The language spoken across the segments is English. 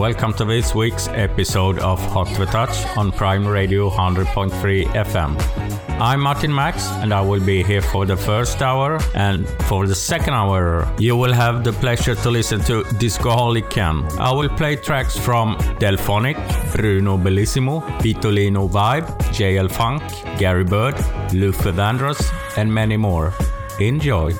welcome to this week's episode of Hot the Touch on Prime Radio 100.3 FM. I'm Martin Max and I will be here for the first hour and for the second hour you will have the pleasure to listen to Discoholic Ken. I will play tracks from Delphonic, Bruno Bellissimo, Vitolino Vibe, JL Funk, Gary Bird, Luther Vandross and many more. Enjoy!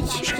Touch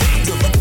You're a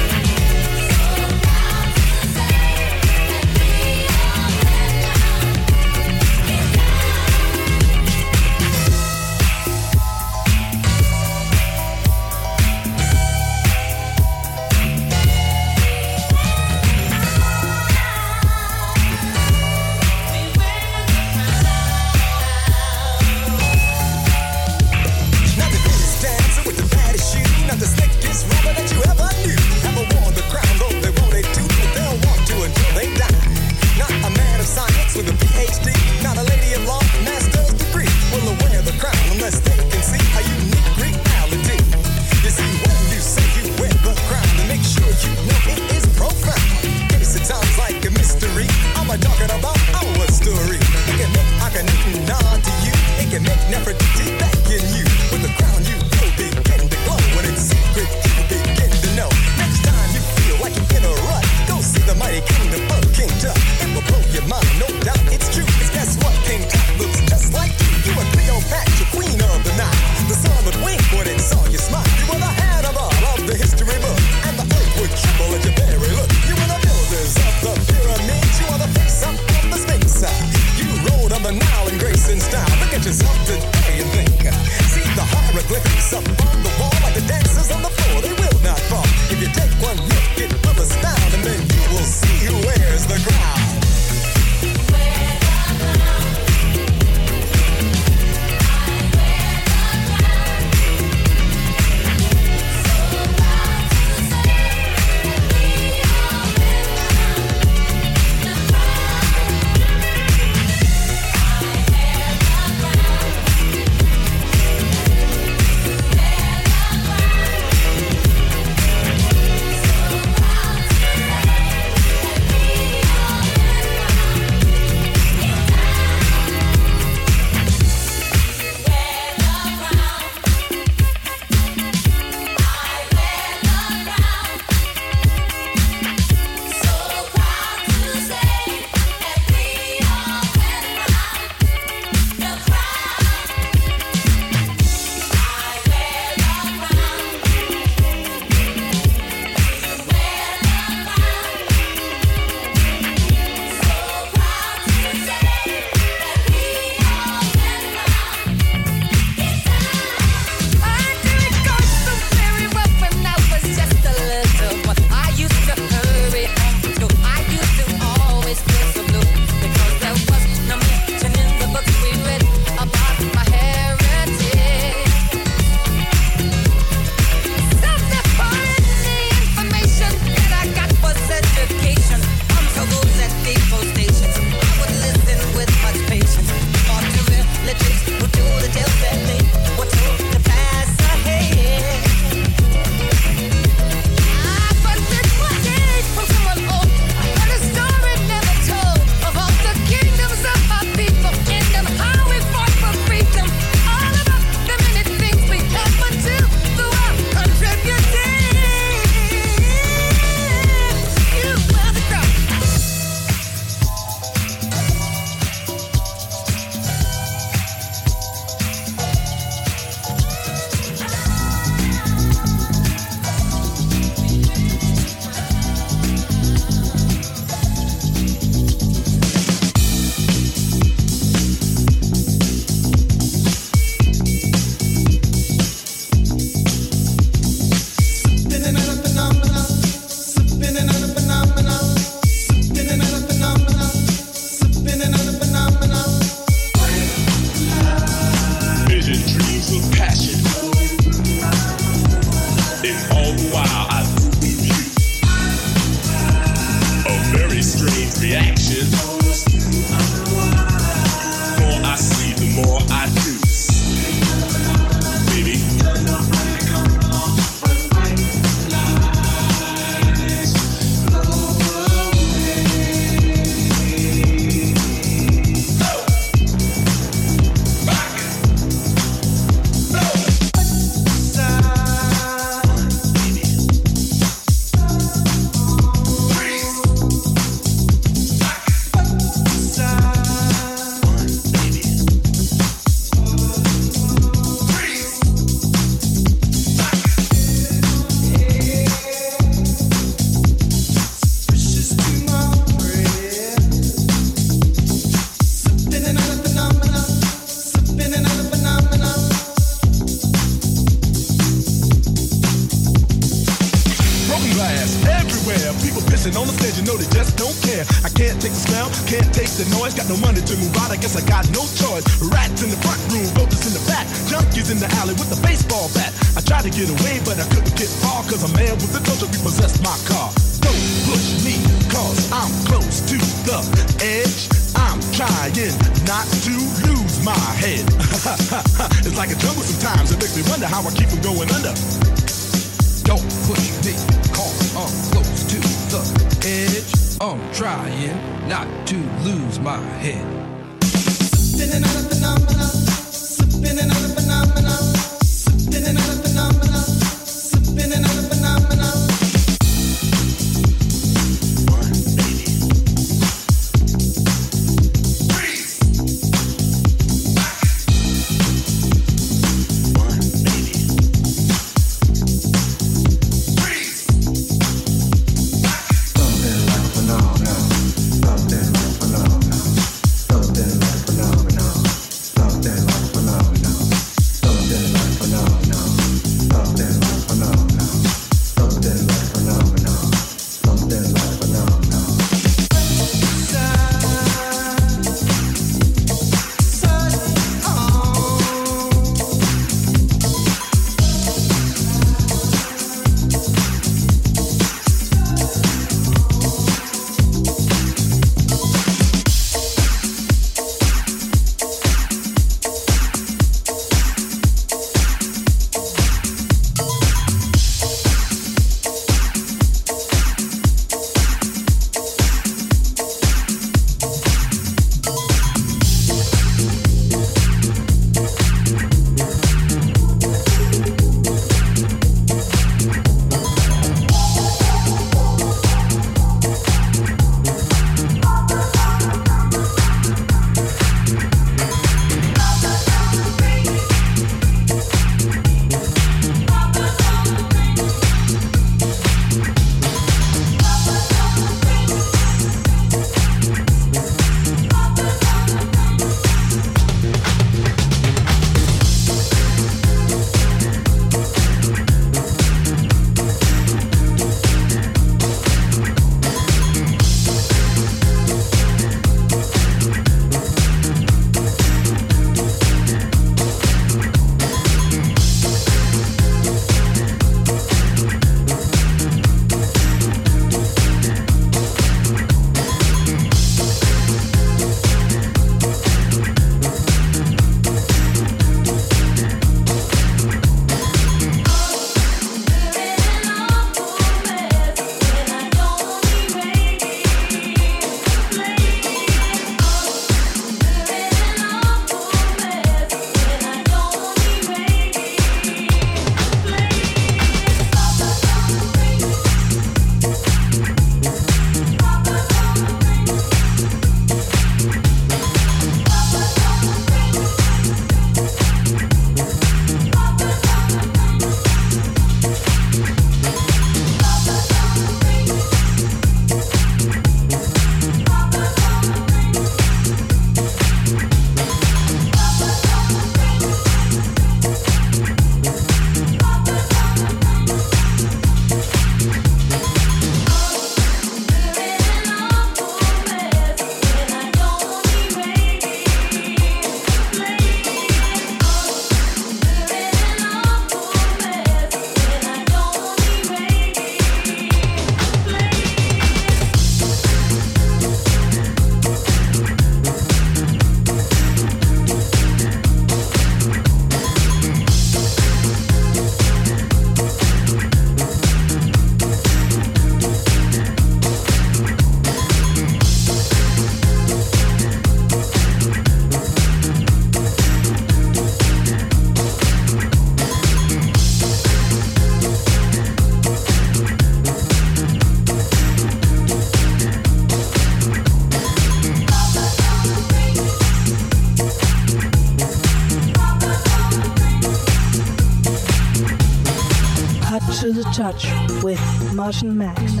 Touch with Martin Max.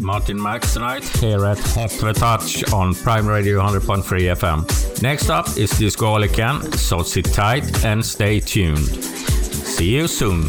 Martin Max, tonight here at the Touch on Prime Radio 100.3 FM. Next up is Disco All Again, so sit tight and stay tuned. See you soon.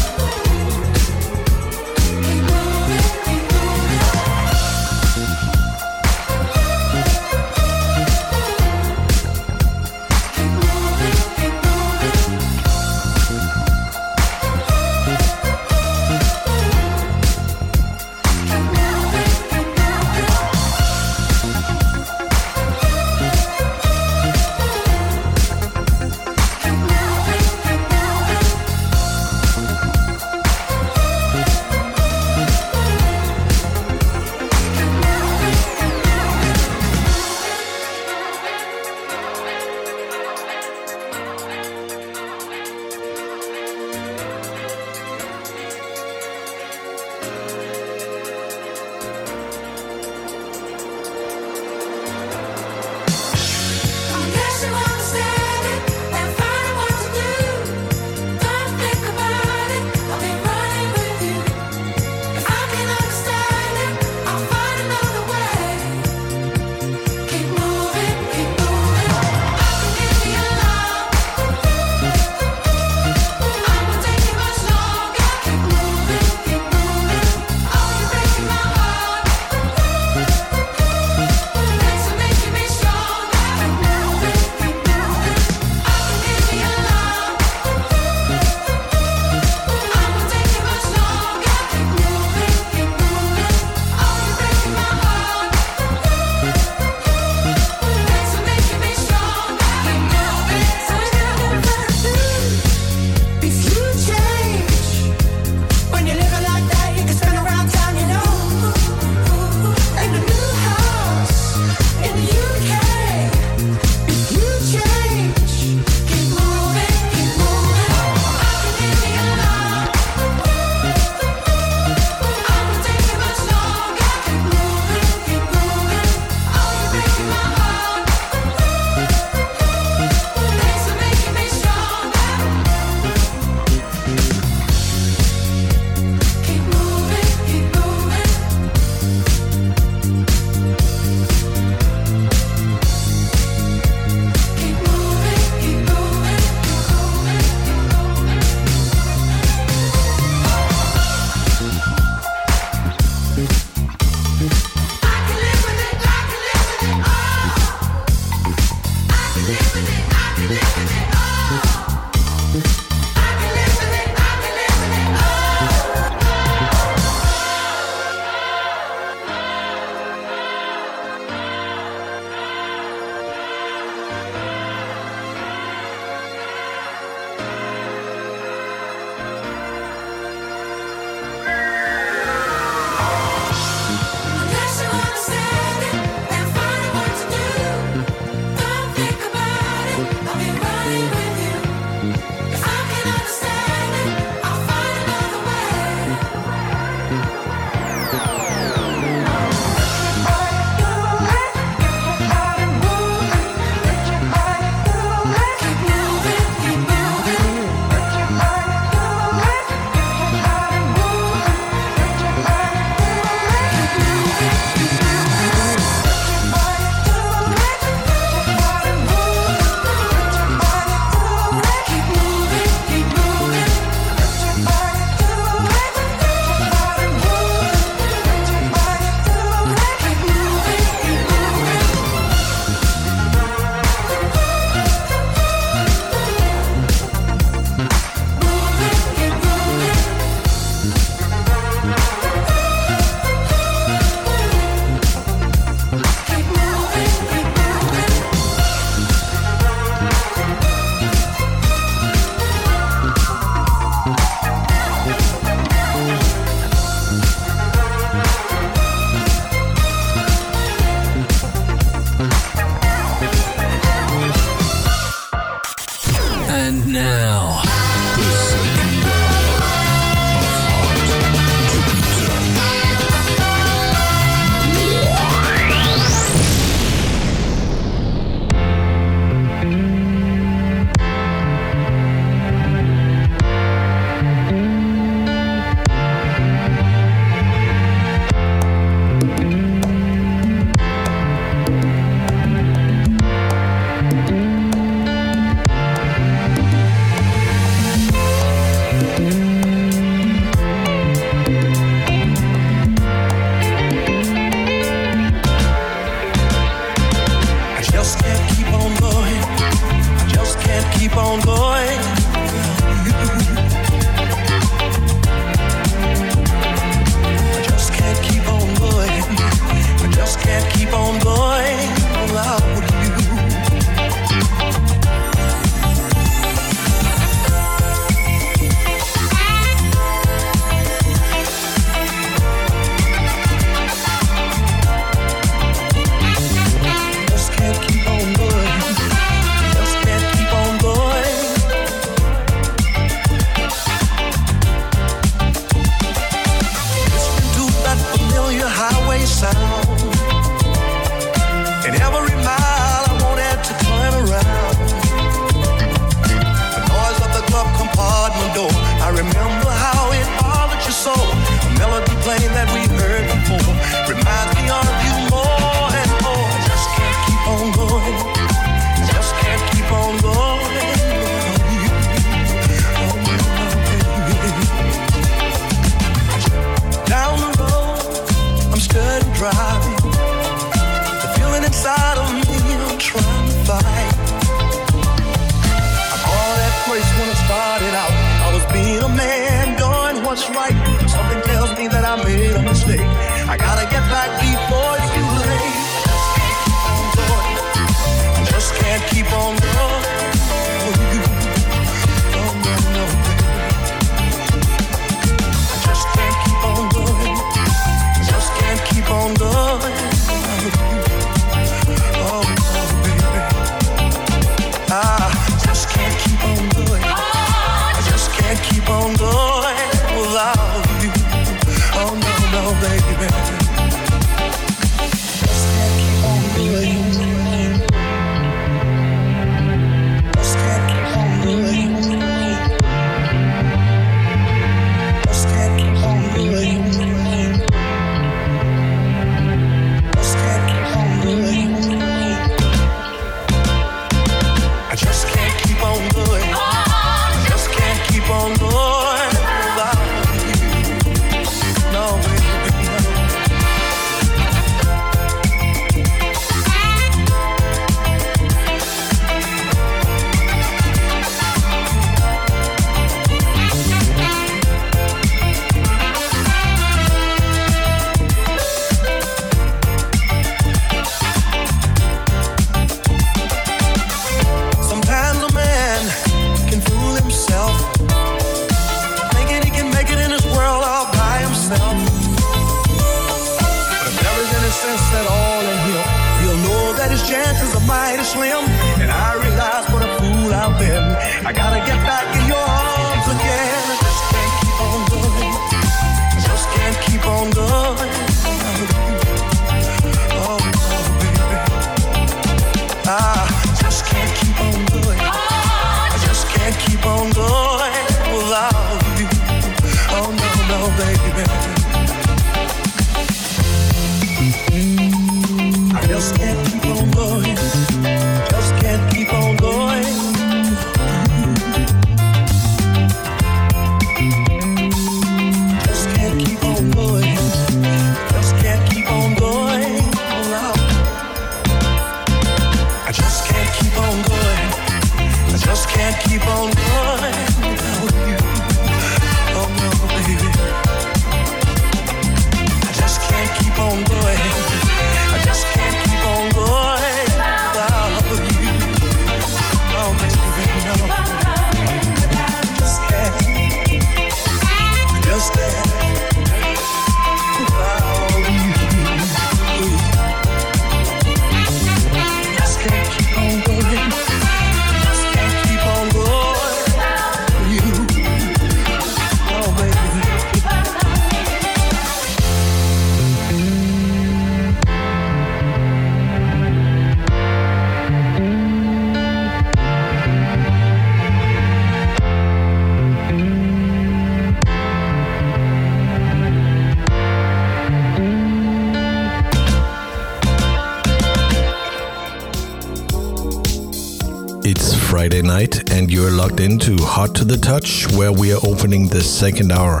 Touch, where we are opening the second hour.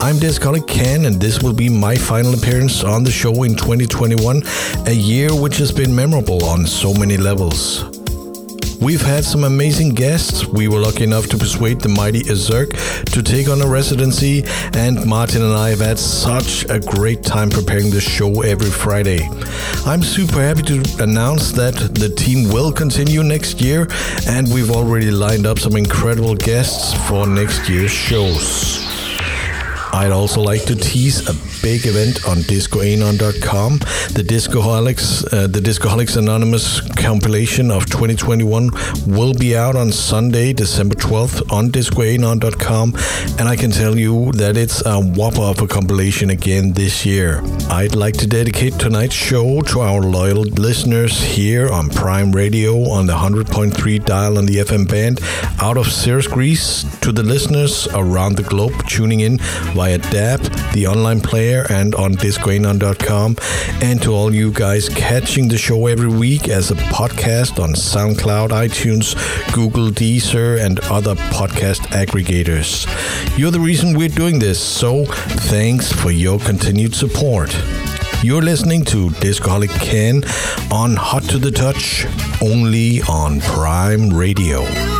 I'm Discoholic Ken, and this will be my final appearance on the show in 2021, a year which has been memorable on so many levels. We've had some amazing guests. We were lucky enough to persuade the mighty Azurk to take on a residency, and Martin and I have had such a great time preparing the show every Friday. I'm super happy to announce that the team will continue next year, and we've already lined up some incredible guests for next year's shows. I'd also like to tease a big event on discoanon.com. The Discoholics, uh, the Discoholics Anonymous compilation of 2021 will be out on Sunday, December 12th on discoanon.com, and I can tell you that it's a whopper of a compilation again this year. I'd like to dedicate tonight's show to our loyal listeners here on Prime Radio on the 100.3 dial on the FM band out of Syros, Greece, to the listeners around the globe tuning in via DAB, the online player, and on discoanon.com, and to all you guys catching the show every week as a podcast on SoundCloud, iTunes, Google, Deezer, and other podcast aggregators. You're the reason we're doing this, so thanks for your continued support. You're listening to Discoholic Ken on Hot to the Touch, only on Prime Radio.